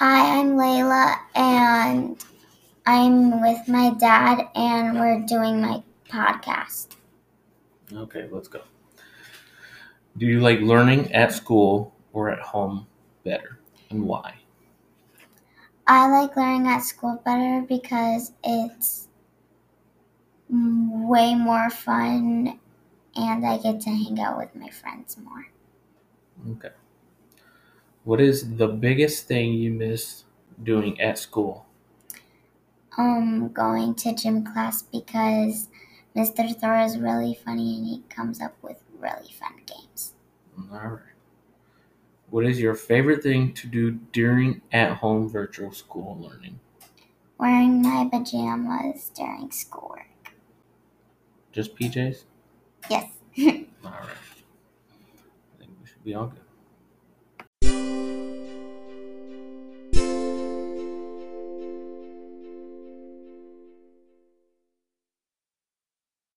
Hi, I'm Layla, and I'm with my dad, and we're doing my podcast. Okay, let's go. Do you like learning at school or at home better, and why? I like learning at school better because it's way more fun, and I get to hang out with my friends more. Okay. What is the biggest thing you miss doing at school? Um, going to gym class because Mr. Thor is really funny and he comes up with really fun games. All right. What is your favorite thing to do during at home virtual school learning? Wearing my pajamas during schoolwork. Just PJs? Yes. All right. I think we should be all good.